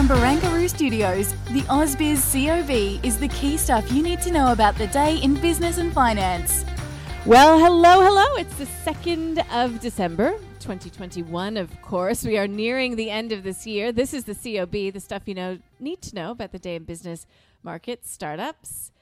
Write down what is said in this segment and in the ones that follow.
From Barangaroo Studios, the AusBiz COB is the key stuff you need to know about the day in business and finance. Well, hello, hello. It's the 2nd of December, 2021, of course. We are nearing the end of this year. This is the COB, the stuff you know need to know about the day in business, markets, startups.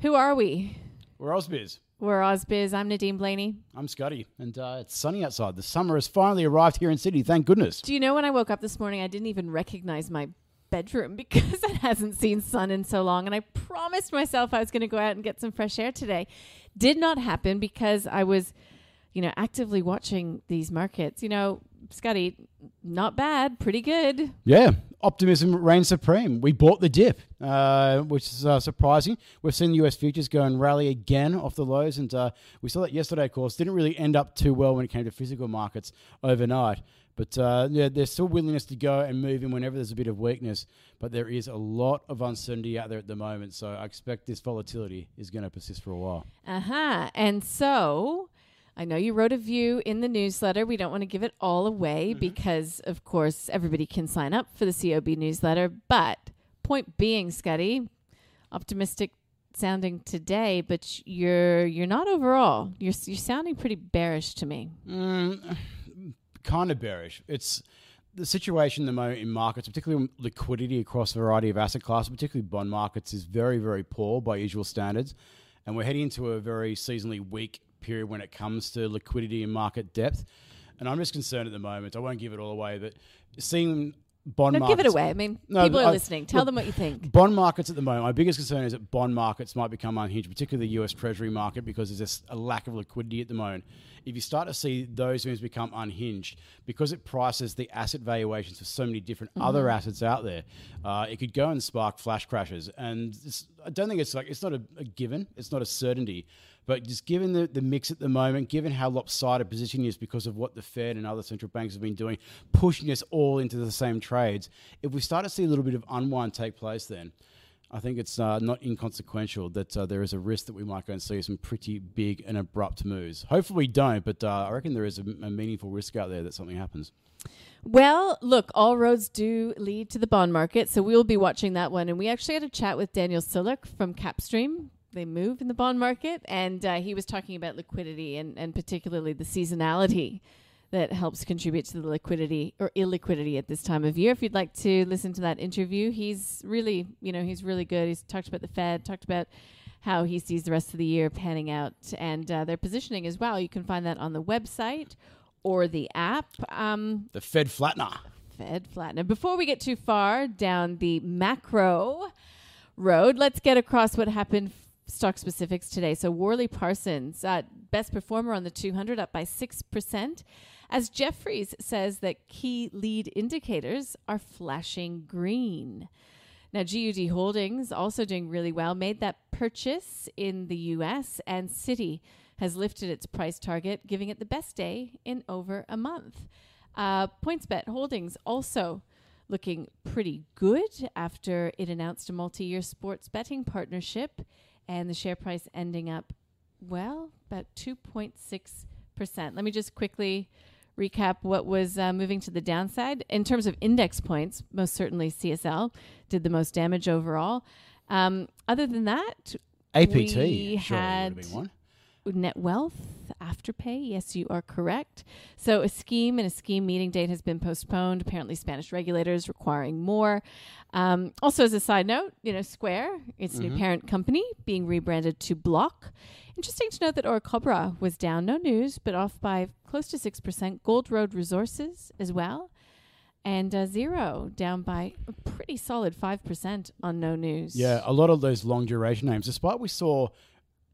Who are we? We're Ausbiz. We're AusBiz. I'm Nadine Blaney. I'm Scotty, and uh, it's sunny outside. The summer has finally arrived here in Sydney. Thank goodness. Do you know when I woke up this morning, I didn't even recognize my bedroom because it hasn't seen sun in so long. And I promised myself I was going to go out and get some fresh air today. Did not happen because I was, you know, actively watching these markets. You know, Scotty, not bad, pretty good. Yeah, optimism reigns supreme. We bought the dip, uh, which is uh, surprising. We've seen the US futures go and rally again off the lows, and uh, we saw that yesterday, of course. Didn't really end up too well when it came to physical markets overnight. But uh, yeah, there's still willingness to go and move in whenever there's a bit of weakness. But there is a lot of uncertainty out there at the moment. So I expect this volatility is going to persist for a while. Uh huh. And so I know you wrote a view in the newsletter. We don't want to give it all away because, of course, everybody can sign up for the COB newsletter. But point being, Scotty, optimistic sounding today, but you're you're not overall. You're you're sounding pretty bearish to me. Mm, kind of bearish. It's the situation at the moment in markets, particularly liquidity across a variety of asset classes, particularly bond markets, is very, very poor by usual standards. And we're heading into a very seasonally weak period when it comes to liquidity and market depth. And I'm just concerned at the moment. I won't give it all away, but seeing bond No, markets. give it away. I mean, No, people are I- listening. Tell look, them what you think. Bond markets at the moment, my biggest concern is that bond markets might become unhinged, particularly the US Treasury market, because there's just a lack of liquidity at the moment. If you start to see those things become unhinged, because it prices the asset valuations for so many different other assets out there, uh, it could go and spark flash crashes. And it's, I don't think it's like it's not a, a given, it's not a certainty. But just given the, the mix at the moment, given how lopsided positioning is because of what the Fed and other central banks have been doing, pushing us all into the same trades, if we start to see a little bit of unwind take place, then I think it's uh, not inconsequential that uh, there is a risk that we might go and see some pretty big and abrupt moves. Hopefully, we don't, but uh, I reckon there is a, a meaningful risk out there that something happens. Well, look, all roads do lead to the bond market, so we'll be watching that one. And we actually had a chat with Daniel Siluk from Kapstream. They move in the bond market, and uh, he was talking about liquidity and, and particularly the seasonality that helps contribute to the liquidity or illiquidity at this time of year. If you'd like to listen to that interview, he's really, you know, he's really good. He's talked about the Fed, talked about how he sees the rest of the year panning out and uh, their positioning as well. You can find that on the website or the app. Um, The Fed flattener. Fed flattener. Before we get too far down the macro road, let's get across what happened stock specifics today. So Worley Parsons, uh, best performer on the 200, up by 6%. As Jefferies says that key lead indicators are flashing green. Now, GUD Holdings also doing really well, made that purchase in the US, and Citi has lifted its price target, giving it the best day in over a month. Uh, PointsBet Holdings also looking pretty good after it announced a multi year sports betting partnership, and the share price ending up, well, about 2.6%. Let me just quickly recap what was uh, moving to the downside. In terms of index points, most certainly CSL did the most damage overall. Um, other than that, APT. we had have been one. Netwealth, Afterpay. Yes, you are correct. So, a scheme and a scheme meeting date has been postponed. Apparently, Spanish regulators requiring more. Um, also, as a side note, you know, Square, its new parent company, being rebranded to Block. Interesting to note that Orocobre was down, no news, but off by close to 6%. Gold Road Resources as well. And uh, Xero down by a pretty solid 5% on no news. Yeah, a lot of those long duration names, despite we saw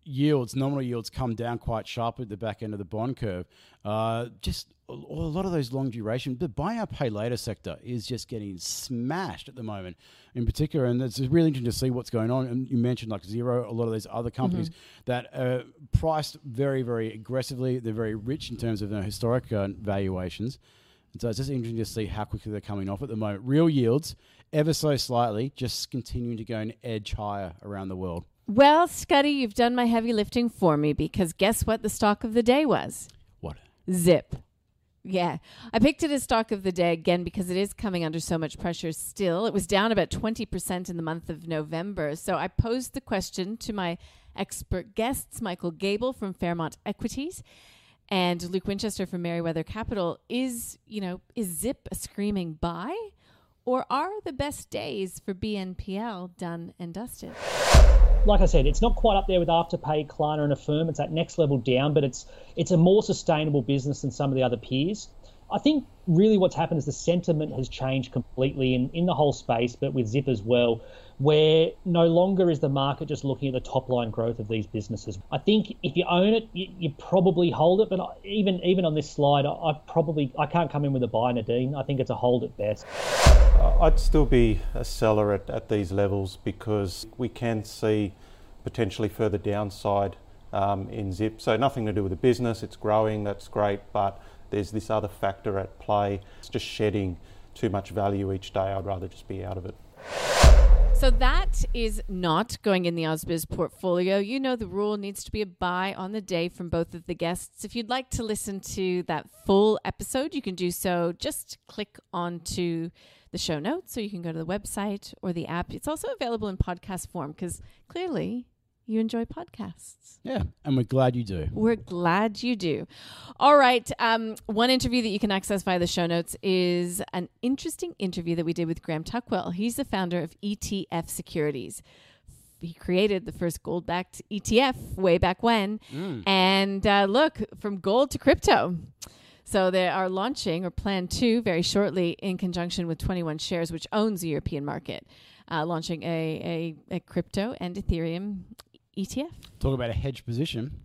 yields, nominal yields, come down quite sharply at the back end of the bond curve. Uh, just a, a lot of those long duration, the buy now pay later sector is just getting smashed at the moment, in particular. And it's really interesting to see what's going on. And you mentioned like Xero, a lot of these other companies that are priced very, very aggressively. They're very rich in terms of their historic uh, valuations. And so it's just interesting to see how quickly they're coming off at the moment. Real yields, ever so slightly, just continuing to go an edge higher around the world. Well, Scotty, you've done my heavy lifting for me because guess what the stock of the day was? What? Zip. Yeah. I picked it as stock of the day again because it is coming under so much pressure still. It was down about 20% in the month of November. So I posed the question to my expert guests, Michael Gable from Fairmont Equities and Luke Winchester from Merewether Capital. Is, you know, is Zip a screaming buy? Or are the best days for BNPL done and dusted? Like I said, it's not quite up there with Afterpay, Klarna, and Affirm. It's that next level down, but it's it's a more sustainable business than some of the other peers. I think really what's happened is the sentiment has changed completely in, in the whole space, but with Zip as well, where no longer is the market just looking at the top line growth of these businesses. I think if you own it, you, you probably hold it, but I- even even on this slide, I, I probably I can't come in with a buy, Nadine. I think it's a hold at best. I'd still be a seller at, at these levels because we can see potentially further downside um, in Zip. So nothing to do with the business, it's growing, that's great, but there's this other factor at play. It's just shedding too much value each day. I'd rather just be out of it. So that is not going in the AusBiz portfolio. You know the rule needs to be a buy on the day from both of the guests. If you'd like to listen to that full episode, you can do so. Just click onto the show notes, so you can go to the website or the app. It's also available in podcast form because clearly you enjoy podcasts. Yeah, and we're glad you do. We're glad you do. All right. Um, one interview that you can access via the show notes is an interesting interview that we did with Graham Tuckwell. He's the founder of ETF Securities. He created the first gold backed ETF way back when. And uh, look, from gold to crypto. So they are launching or plan to very shortly in conjunction with 21 Shares, which owns the European market, uh, launching a, a, a crypto and Ethereum ETF. Talk about a hedge position.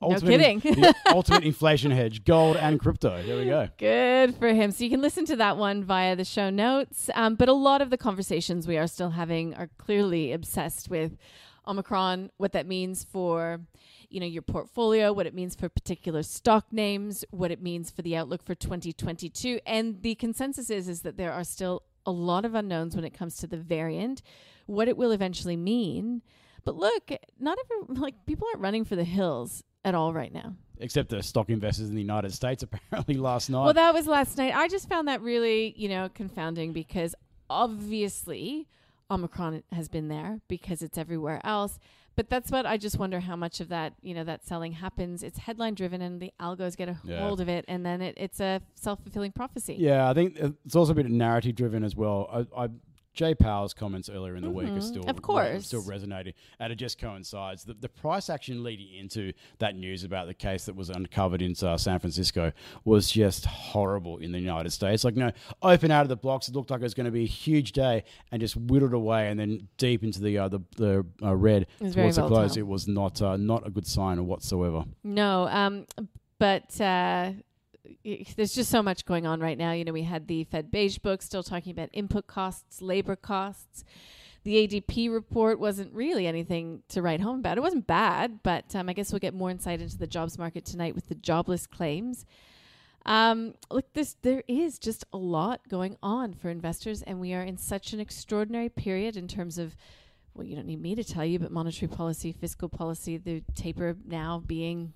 The No kidding. the ultimate inflation hedge, gold and crypto. There we go. Good for him. So you can listen to that one via the show notes. Um, but a lot of the conversations we are still having are clearly obsessed with Omicron, what that means for you know your portfolio, what it means for particular stock names, what it means for the outlook for 2022. And the consensus is is that there are still a lot of unknowns when it comes to the variant, what it will eventually mean. But look, not every like people aren't running for the hills at all right now. Except the stock investors in the United States apparently last night. Well, that was last night. I just found that really, you know, confounding because obviously Omicron has been there because it's everywhere else. But that's what I just wonder how much of that, you know, that selling happens. It's headline driven and the algos get a Yeah. hold of it and then it, it's a self fulfilling prophecy. Yeah, I think it's also a bit narrative driven as well. I, I Jay Powell's comments earlier in the week are Mhm, still of course. still resonating, and it just coincides. The, the price action leading into that news about the case that was uncovered in uh, San Francisco was just horrible in the United States. Like, no, open out of the blocks, it looked like it was going to be a huge day, and just whittled away, and then deep into the uh, the, the uh, red towards the close. It was not uh, not a good sign whatsoever. No, um, but uh, there's just so much going on right now. You know, we had the Fed Beige book still talking about input costs, labor costs. The ADP report wasn't really anything to write home about. It wasn't bad, but um, I guess we'll get more insight into the jobs market tonight with the jobless claims. Um, look, this there is just a lot going on for investors, and we are in such an extraordinary period in terms of well, you don't need me to tell you, but monetary policy, fiscal policy, the taper now being,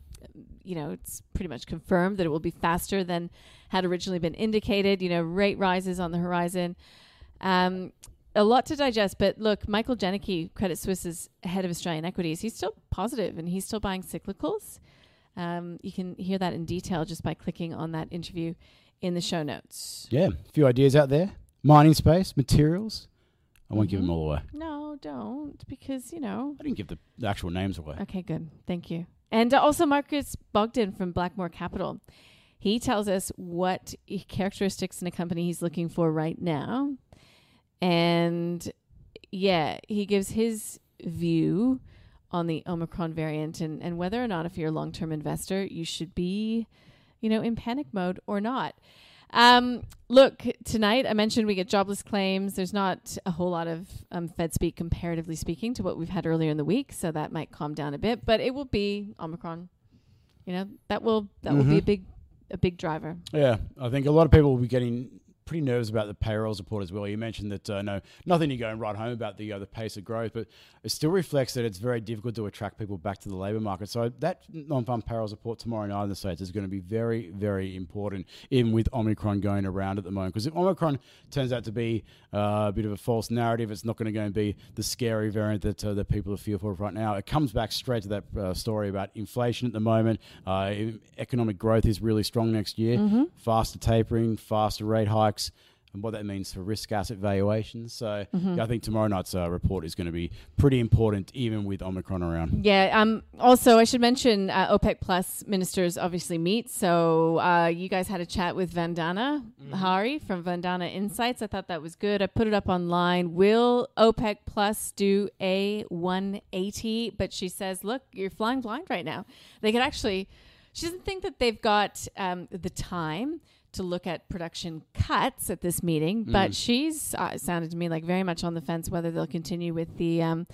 you know, it's pretty much confirmed that it will be faster than had originally been indicated. You know, rate rises on the horizon. Um, a lot to digest, but look, Michael Janicki, Credit Suisse's head of Australian equities, he's still positive and he's still buying cyclicals. Um, you can hear that in detail just by clicking on that interview in the show notes. Yeah, a few ideas out there. Mining space, materials. I won't give them all away. No, don't, because, you know, I didn't give the actual names away. Okay, good. Thank you. And also Marcus Bogdan from Blackmore Capital. He tells us what characteristics in a company he's looking for right now. And yeah, he gives his view on the Omicron variant and, and whether or not, if you're a long term investor, you should be, you know, in panic mode or not. Um, look, tonight I mentioned we get jobless claims. There's not a whole lot of um, Fed speak, comparatively speaking, to what we've had earlier in the week, so that might calm down a bit. But it will be Omicron. You know that will that will be a big a big driver. Yeah, I think a lot of people will be getting pretty nervous about the payrolls report as well. You mentioned that uh, no, nothing to go and write home about the uh, the pace of growth, but it still reflects that it's very difficult to attract people back to the labour market. So that non-farm payrolls report tomorrow night in the states is going to be very very important, even with Omicron going around at the moment. Because if Omicron turns out to be uh, a bit of a false narrative, it's not going to go and be the scary variant that uh, that people are fearful of right now. It comes back straight to that uh, story about inflation at the moment. Uh, economic growth is really strong next year. Mm-hmm. Faster tapering, faster rate hikes and what that means for risk asset valuations. So Mm-hmm. yeah, I think tomorrow night's uh, report is going to be pretty important, even with Omicron around. Yeah. Um. Also, I should mention uh, OPEC Plus ministers obviously meet. So uh, you guys had a chat with Vandana Hari from Vandana Insights. I thought that was good. I put it up online. Will OPEC Plus do a 180? But she says, look, you're flying blind right now. They could actually. She doesn't think that they've got um, the time to look at production cuts at this meeting, but she's uh, sounded to me like very much on the fence whether they'll continue with the um,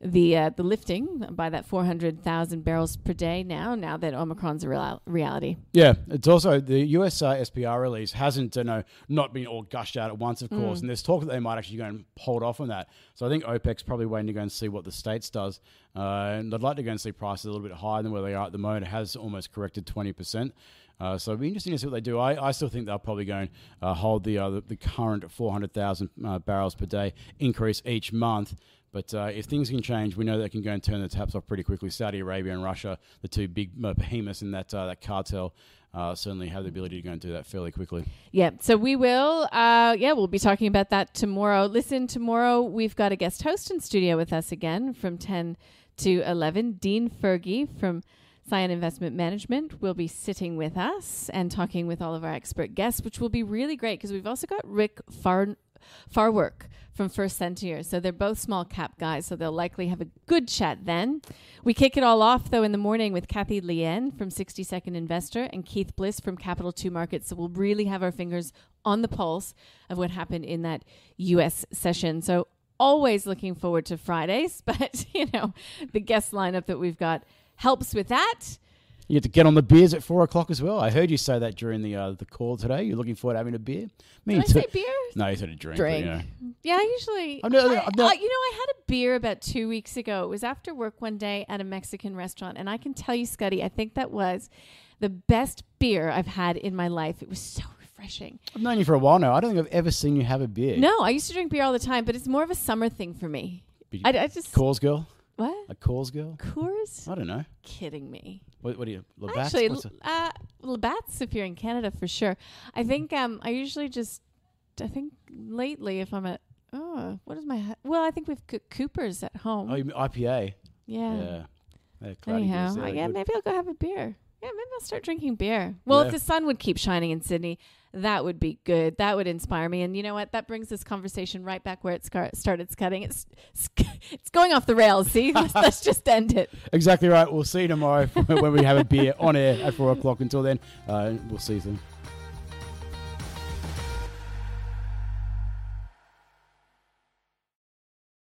the uh, the lifting by that 400,000 barrels per day now now that Omicron's a real- reality. Yeah, it's also the US uh, SPR release hasn't you know not been all gushed out at once, of course, and there's talk that they might actually go and hold off on that. So I think OPEC's probably waiting to go and see what the states does, uh, and I'd like to go and see prices a little bit higher than where they are at the moment. It has almost corrected twenty percent. Uh, so it'll be interesting to see what they do. I, I still think they'll probably go and uh, hold the, uh, the the current 400,000 uh, barrels per day increase each month. But uh, if things can change, we know they can go and turn the taps off pretty quickly. Saudi Arabia and Russia, the two big uh, behemoths in that uh, that cartel, uh, certainly have the ability to go and do that fairly quickly. Yeah, so we will uh yeah, we'll be talking about that tomorrow. Listen, tomorrow we've got a guest host in studio with us again from 10 to 11, Dean Fergie from Cyan Investment Management will be sitting with us and talking with all of our expert guests, which will be really great because we've also got Rick Far Farwork from First Sentier. So they're both small cap guys, so they'll likely have a good chat then. We kick it all off though in the morning with Kathy Lien from 60 Second Investor and Keith Bliss from Capital 2 Markets. So we'll really have our fingers on the pulse of what happened in that US session. So always looking forward to Fridays, but you know, the guest lineup that we've got helps with that. You get to get on the beers at four o'clock as well. I heard you say that during the uh, the call today. You're looking forward to having a beer. Me Did I too. say beer? No, you said a drink. but, Drink. you know. Yeah, I usually. I'm not- I- I'm not- uh, you know, I had a beer about two weeks ago. It was after work one day at a Mexican restaurant, and I can tell you, Scotty, I think that was the best beer I've had in my life. It was so refreshing. I've known you for a while now. I don't think I've ever seen you have a beer. No, I used to drink beer all the time, but it's more of a summer thing for me. Be- I, I just Coors girl? What A Coors girl? Coors? I don't know. Kidding me? What, what do you? Labatt's? Actually, What's l- a- uh, Labatt's if you're in Canada for sure. I think um, I usually just, I think lately if I'm at, oh, what is my, ha- well, I think we've Co- Cooper's at home. oh, IPA. yeah. Yeah. Yeah, Anyhow, I, yeah, maybe I'll go have a beer. Yeah, maybe I'll start drinking beer. Well, Yeah. if the sun would keep shining in Sydney, that would be good. That would inspire me. And you know what? That brings this conversation right back where it scar- started cutting. It's it's going off the rails. See, let's, let's just end it. Exactly right. We'll see you tomorrow when we have a beer on air at four o'clock. Until then, uh, we'll see you soon.